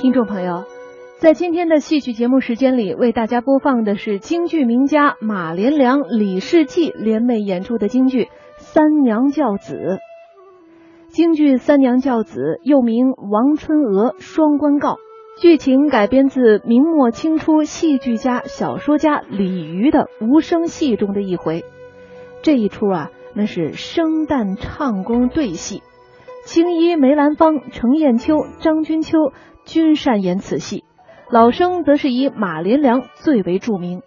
听众朋友，在今天的戏曲节目时间里，为大家播放的是京剧名家马连良、李世济联袂演出的京剧《三娘教子》。京剧《三娘教子》又名《王春娥双关告》，剧情改编自明末清初戏剧家、小说家李渔的无声戏中的一回。这一出啊，那是生旦唱功对戏，青衣梅兰芳、程砚秋、张君秋均擅演此戏，老生则是以马连良最为著名。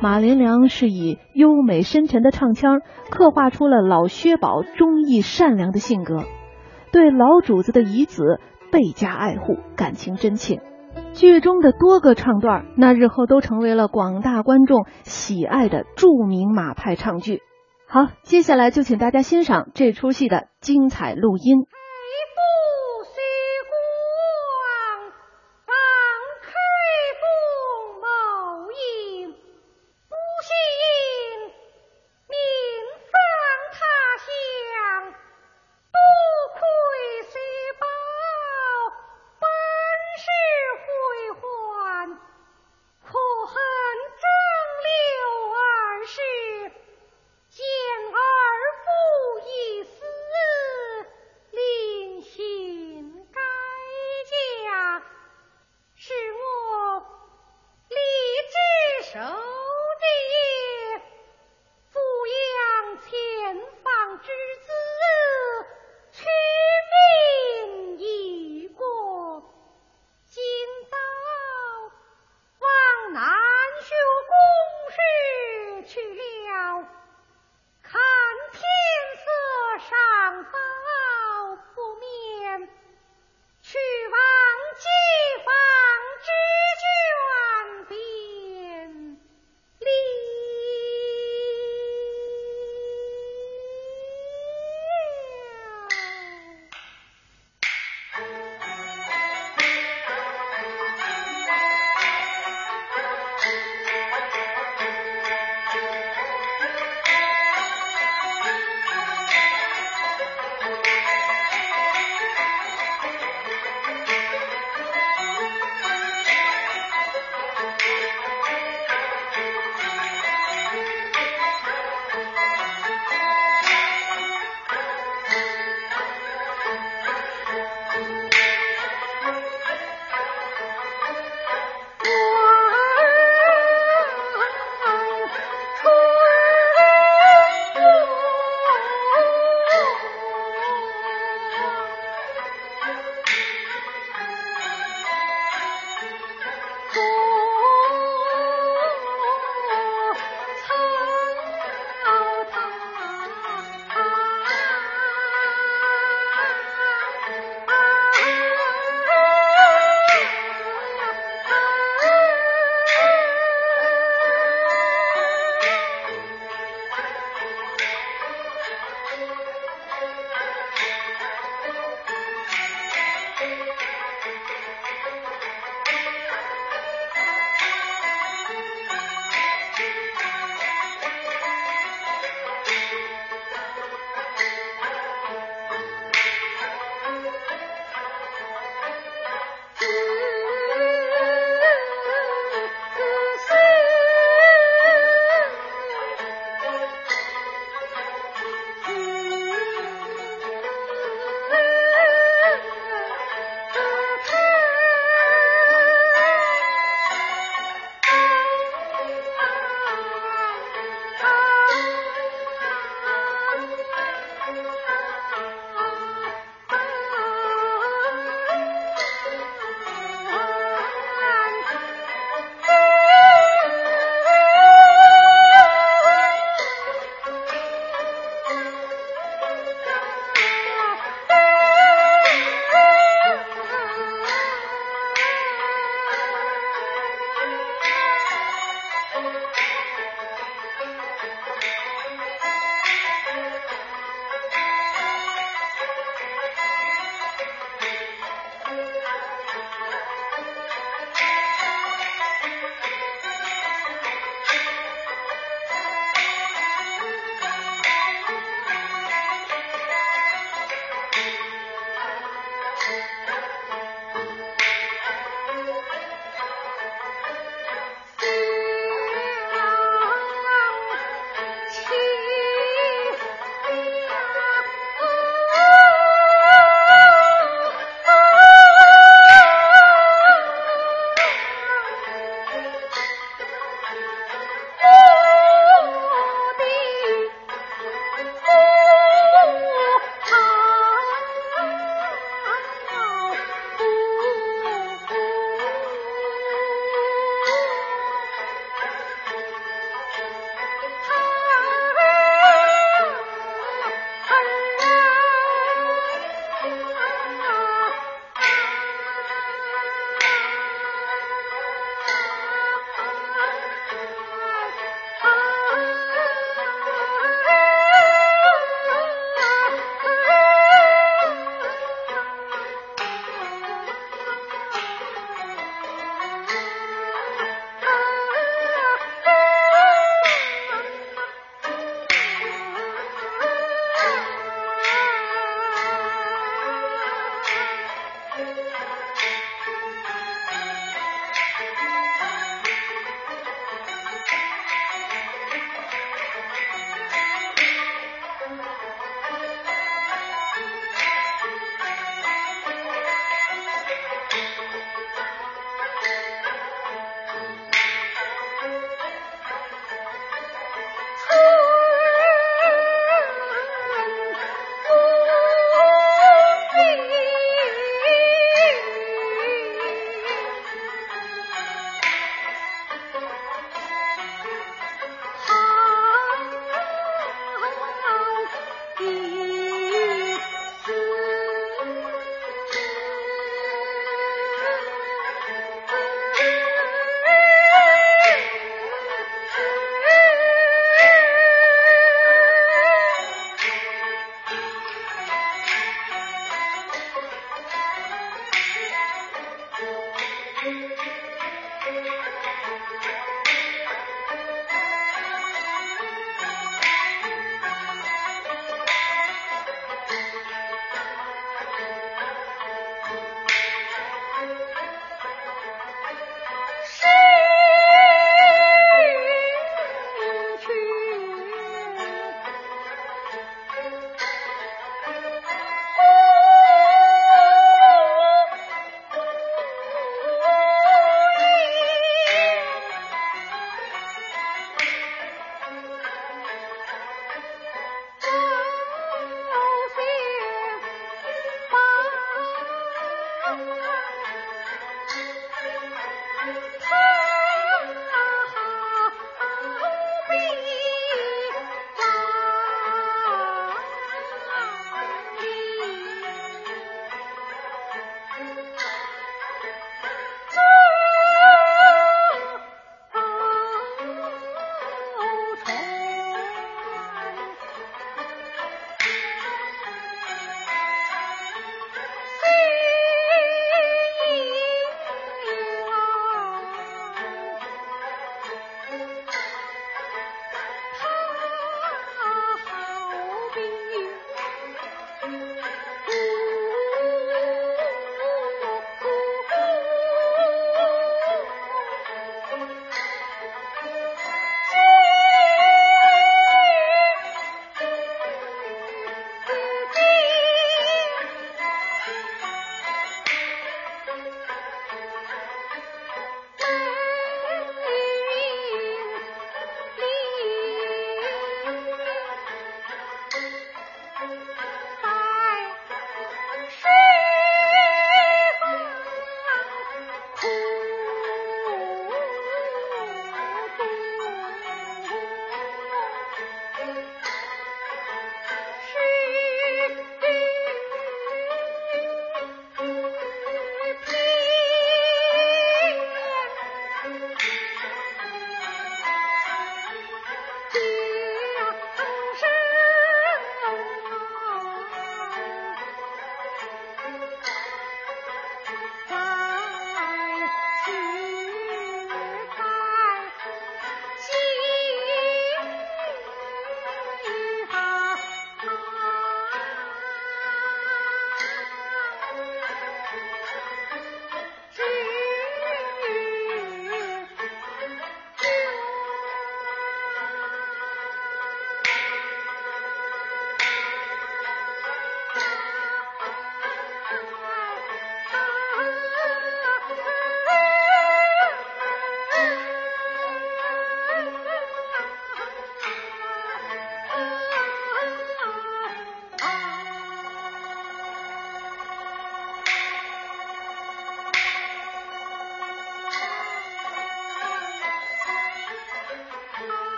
马连良是以优美深沉的唱腔，刻画出了老薛宝忠义善良的性格，对老主子的遗子倍加爱护，感情真切。剧中的多个唱段，那日后都成为了广大观众喜爱的著名马派唱剧。好，接下来就请大家欣赏这出戏的精彩录音。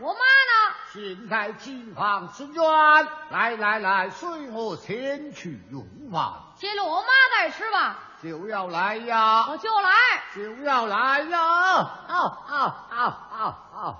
我妈呢？现在进房之院。来来来，随我前去用饭。接了我妈再吃吧。就要来呀！我就来。就要来呀！啊啊啊啊啊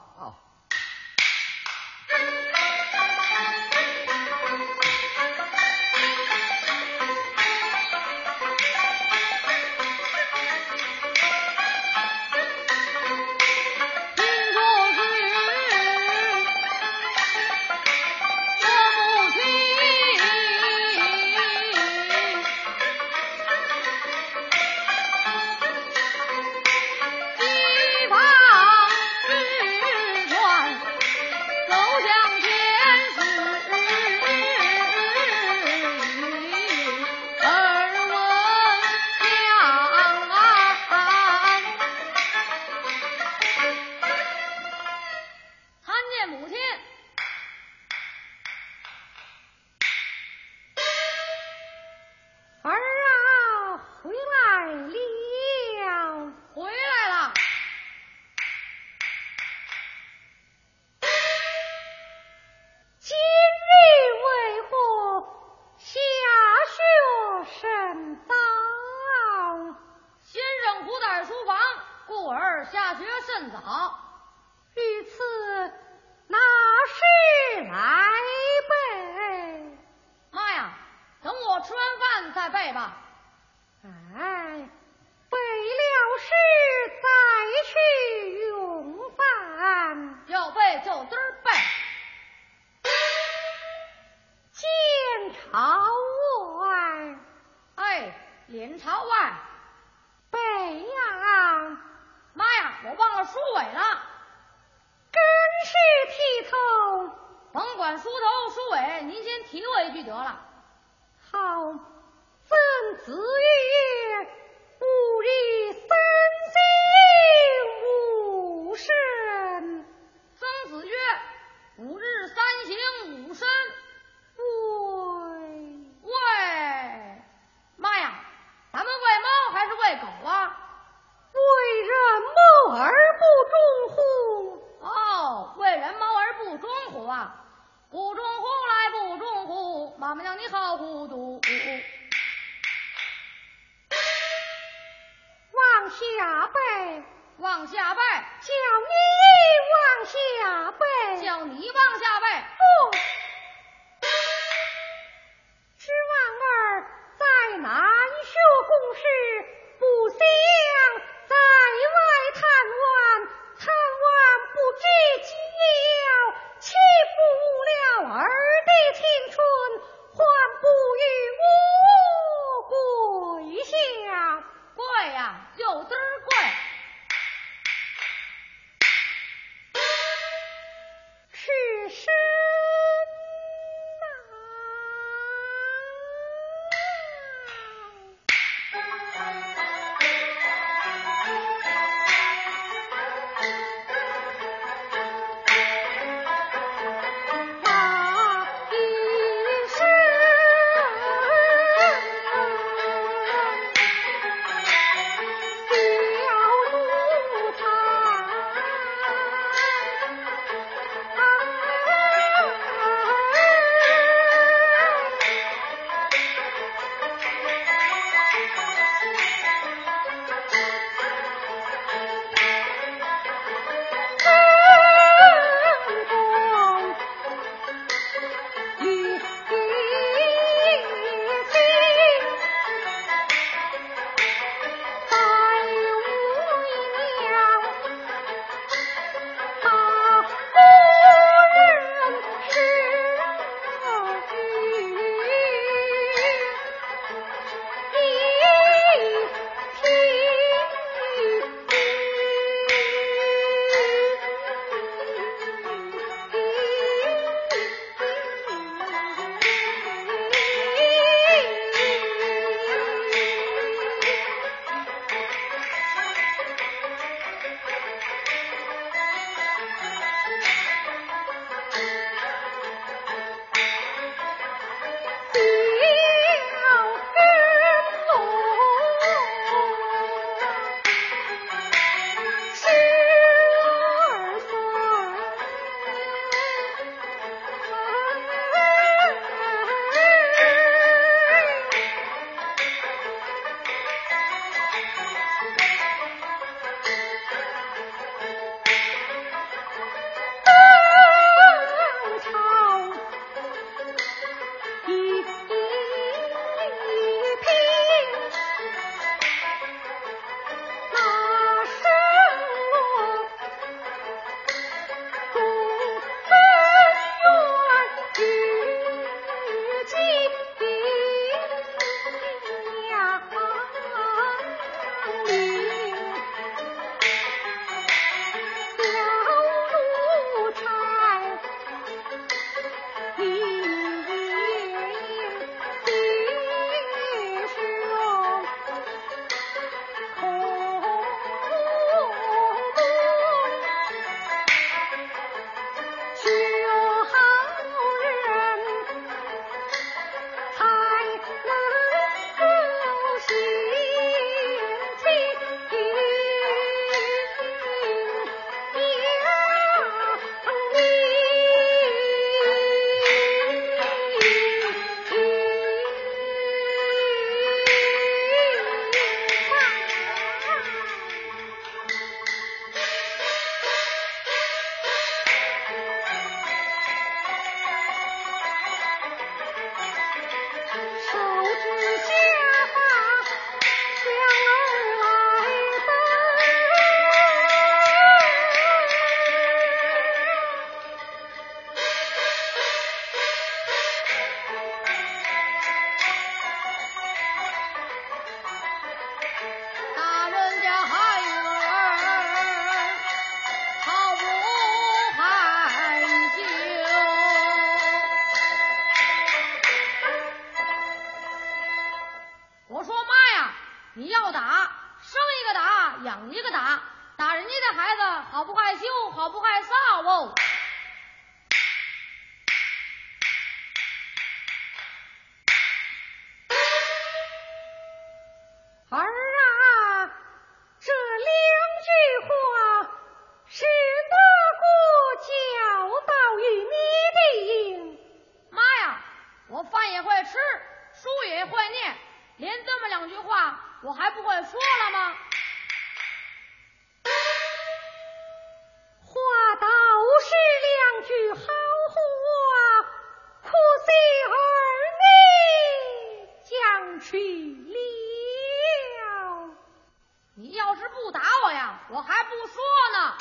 要是不打我呀我还不说呢。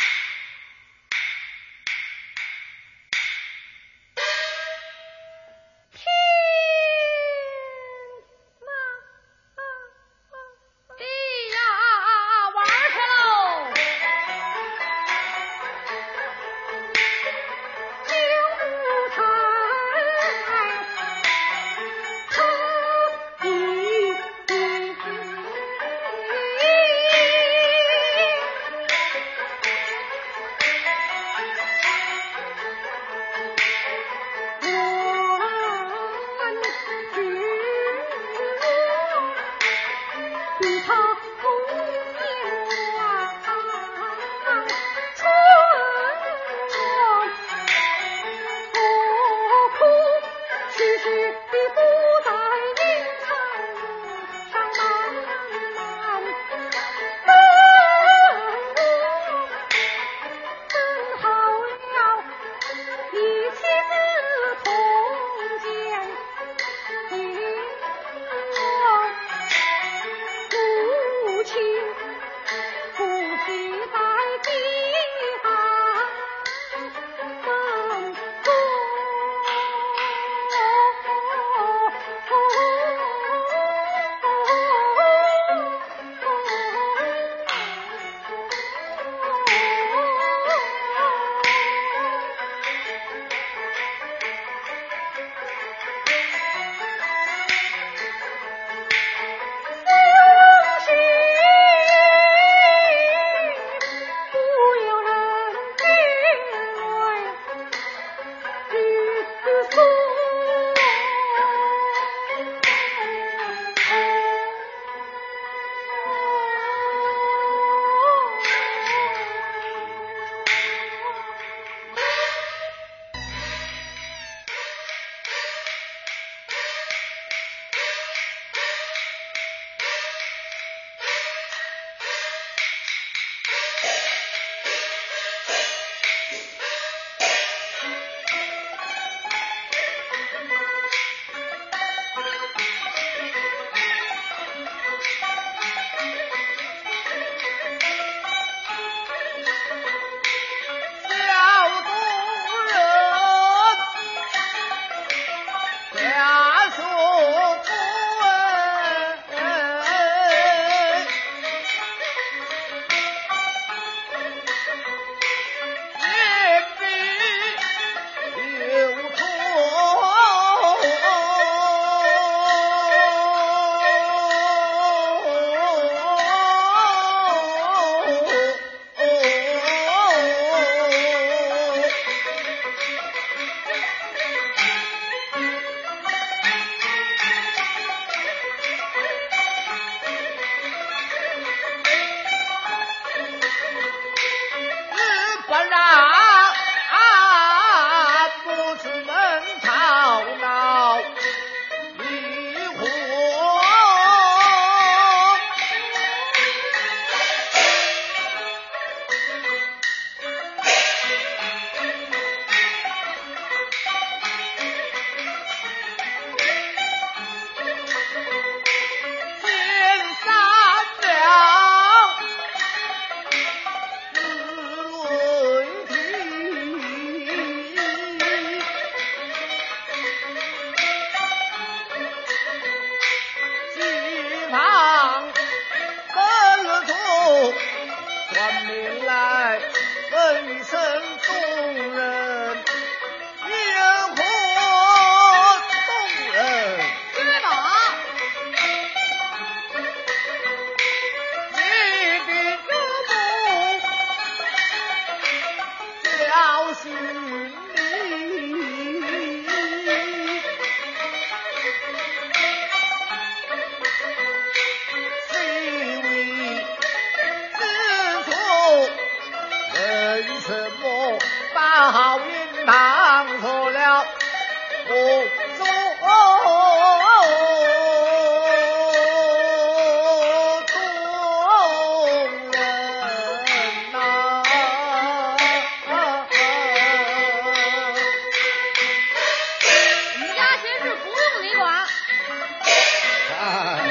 哎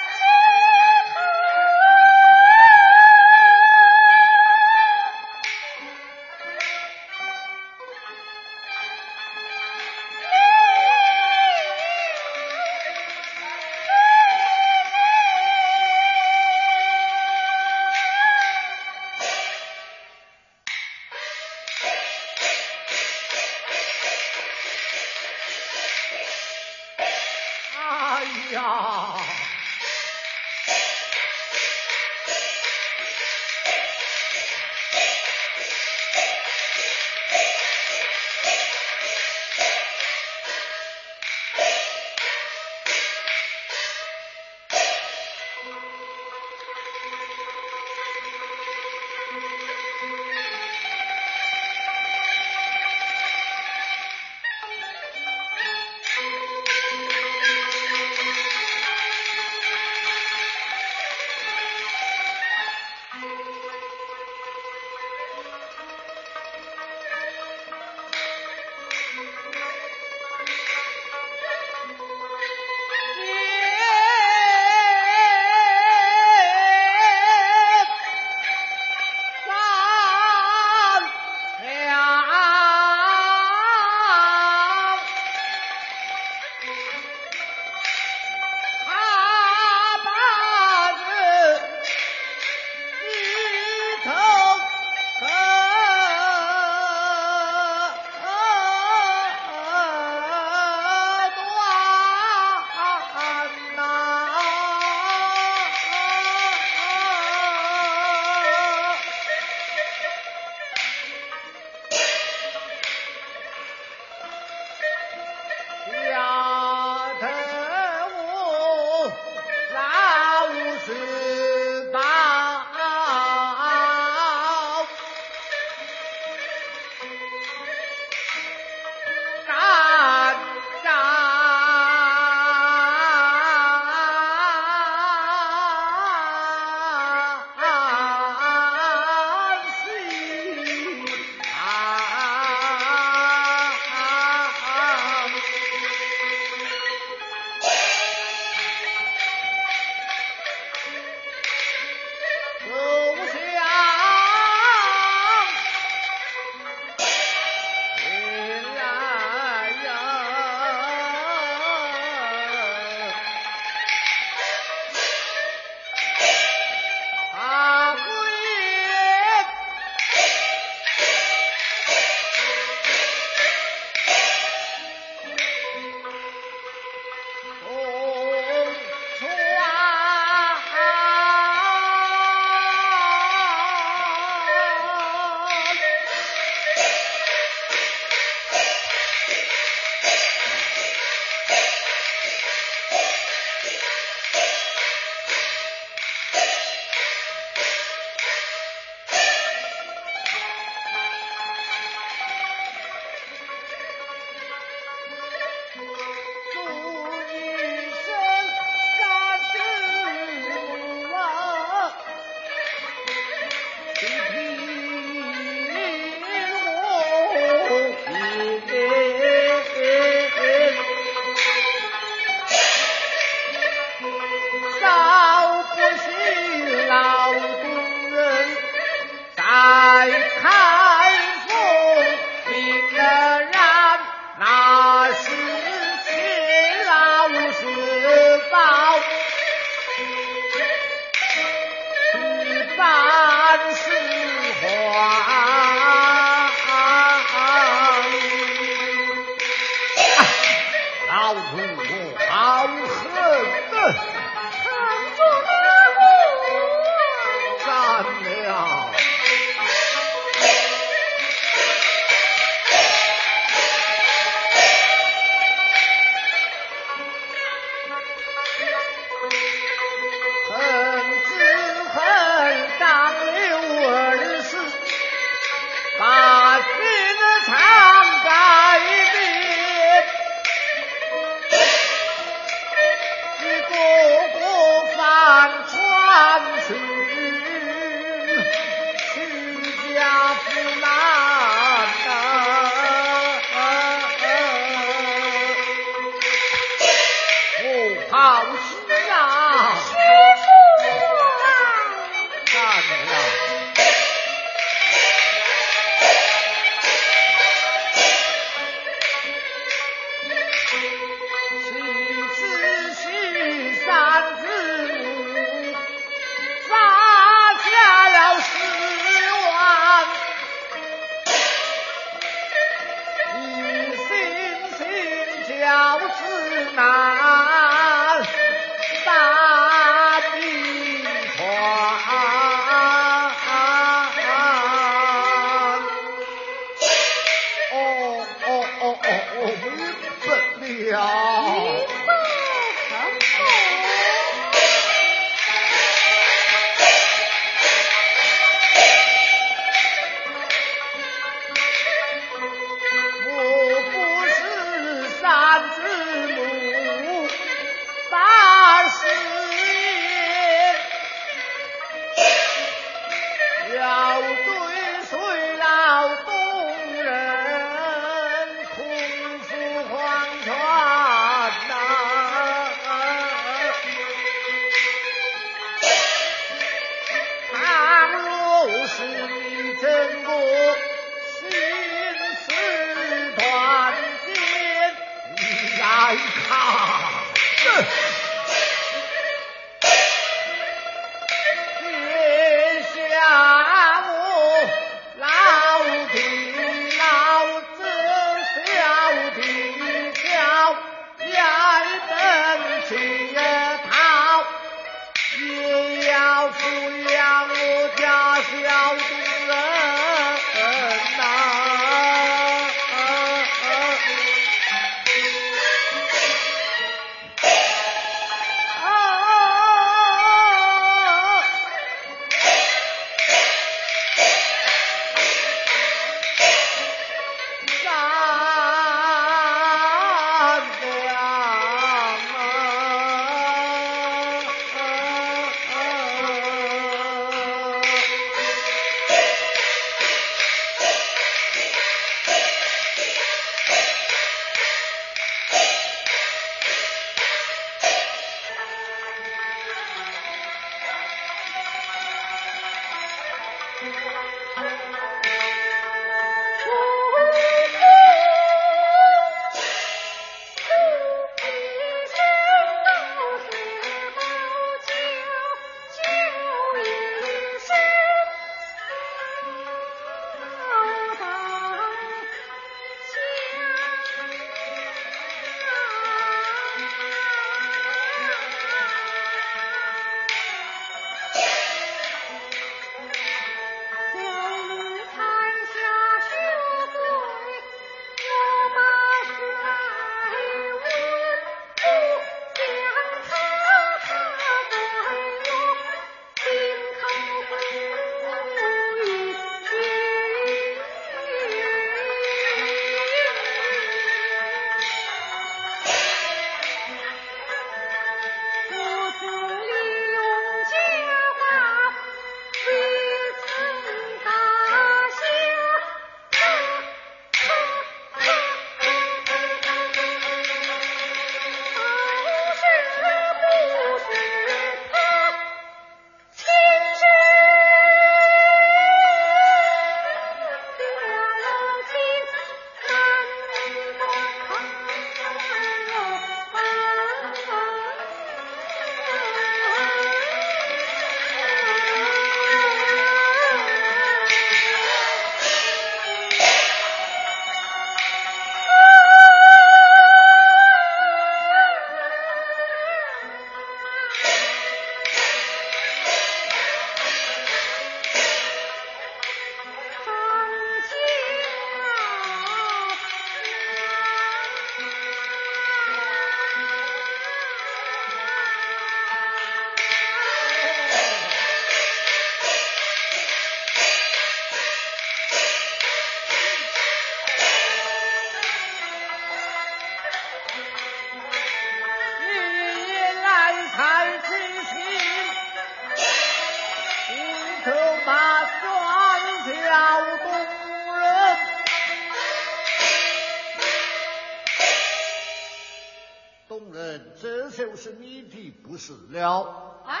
的不是了。哎，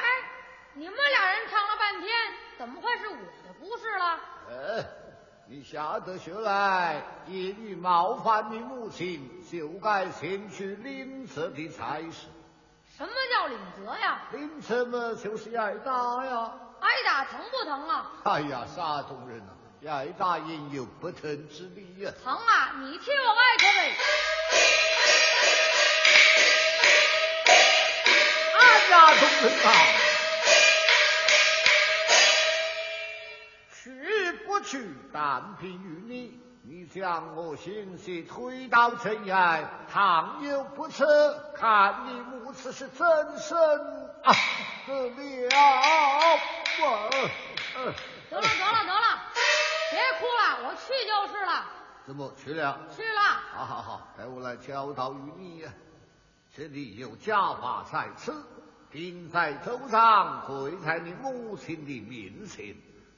你们俩人唱了半天，怎么会是我的不是了？呃，你下得学来，因于冒犯你母亲，就该先去领责的才是。什么叫领责呀？领责嘛，就是挨打呀。挨打疼不疼啊？哎呀，山东人啊，挨打应有不疼之理呀、疼啊！你替我挨去呗。家中人啊，去不去，单凭于你。你将我心血推到尘埃，倘有不测，看你母子是真身啊得了。我，得了得了得了，别哭了，我去就是了。怎么去了？去了。好好好，待我来教导于你呀。这里有家法在此，钉在头上，跪在你母亲的面前，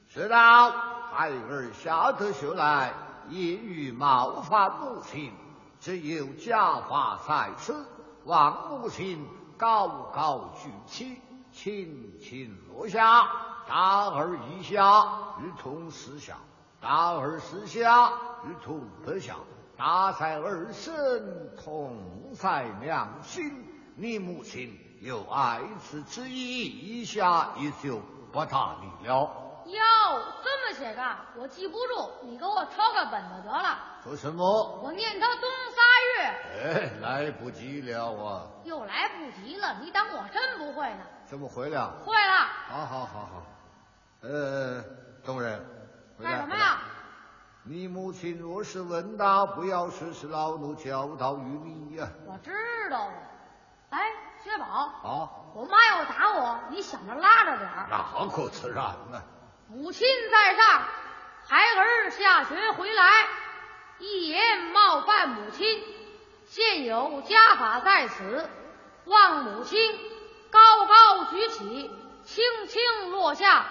说道：“孩儿下得学来，言语冒犯母亲，只有家法在此，望母亲高高举起，轻轻落下，大儿一下，如同四下；大儿四下，如同八下。”大在儿身，痛在娘心。你母亲有爱此之意，一下也就不大理了。哟，这么些个，我记不住，你给我抄个本子得了。说什么？我念他东仨月。哎，来不及了啊！又来不及了，你当我真不会呢？怎么会了？会了。好好好好。呃，东人，干什么呀？你母亲若是问到，不要说是老奴教导于你呀。我知道了。哎，薛宝。啊。我妈要打我，你想着拉着点儿。那可自然了。母亲在上，孩儿下学回来，一言冒犯母亲，现有家法在此，望母亲高高举起，轻轻落下，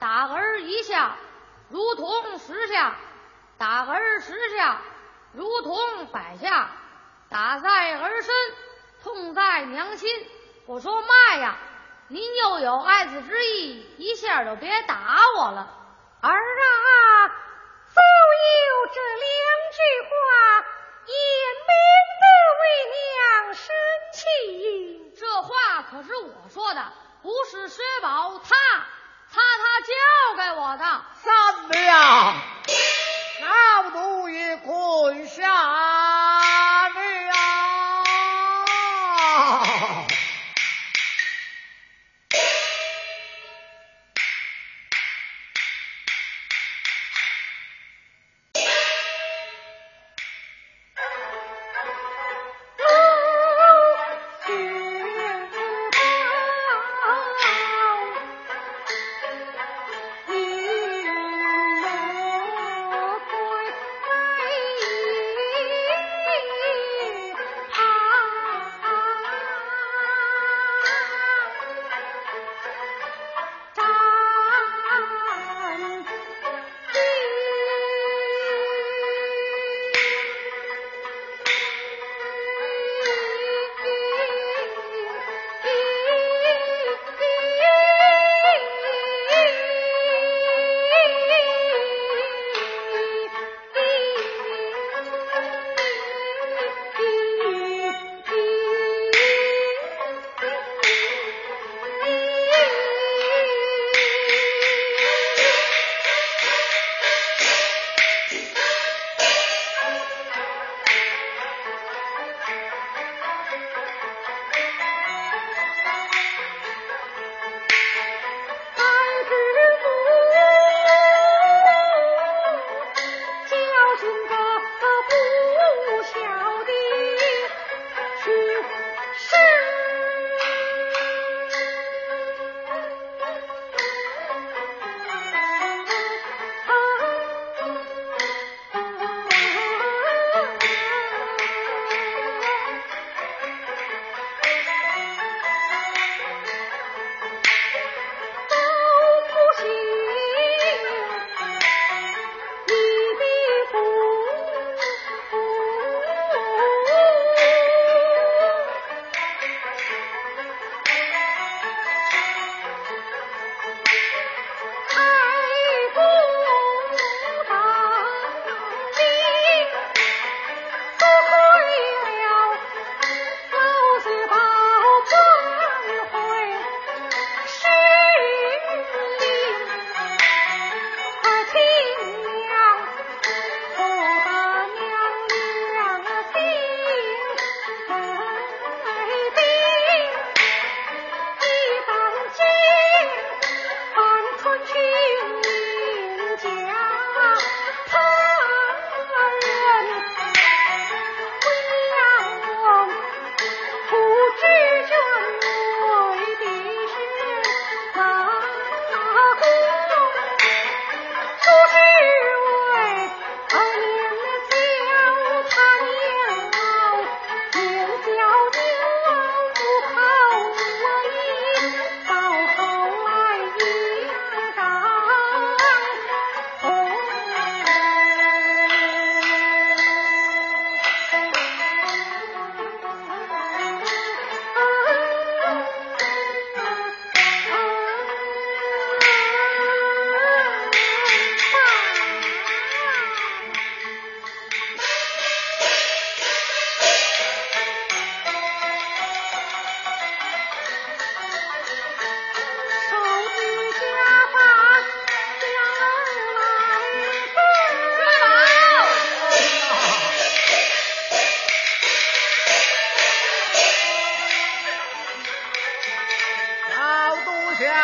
打儿一下，如同十下。打儿十下，如同百下；打在儿身，痛在娘心。我说妈呀，您又有爱子之意，一下就别打我了。儿啊，早有这两句话，也免得为娘生气。这话可是我说的，不是薛宝他他他教给我的。三娘。老奴也跪下。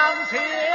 上前。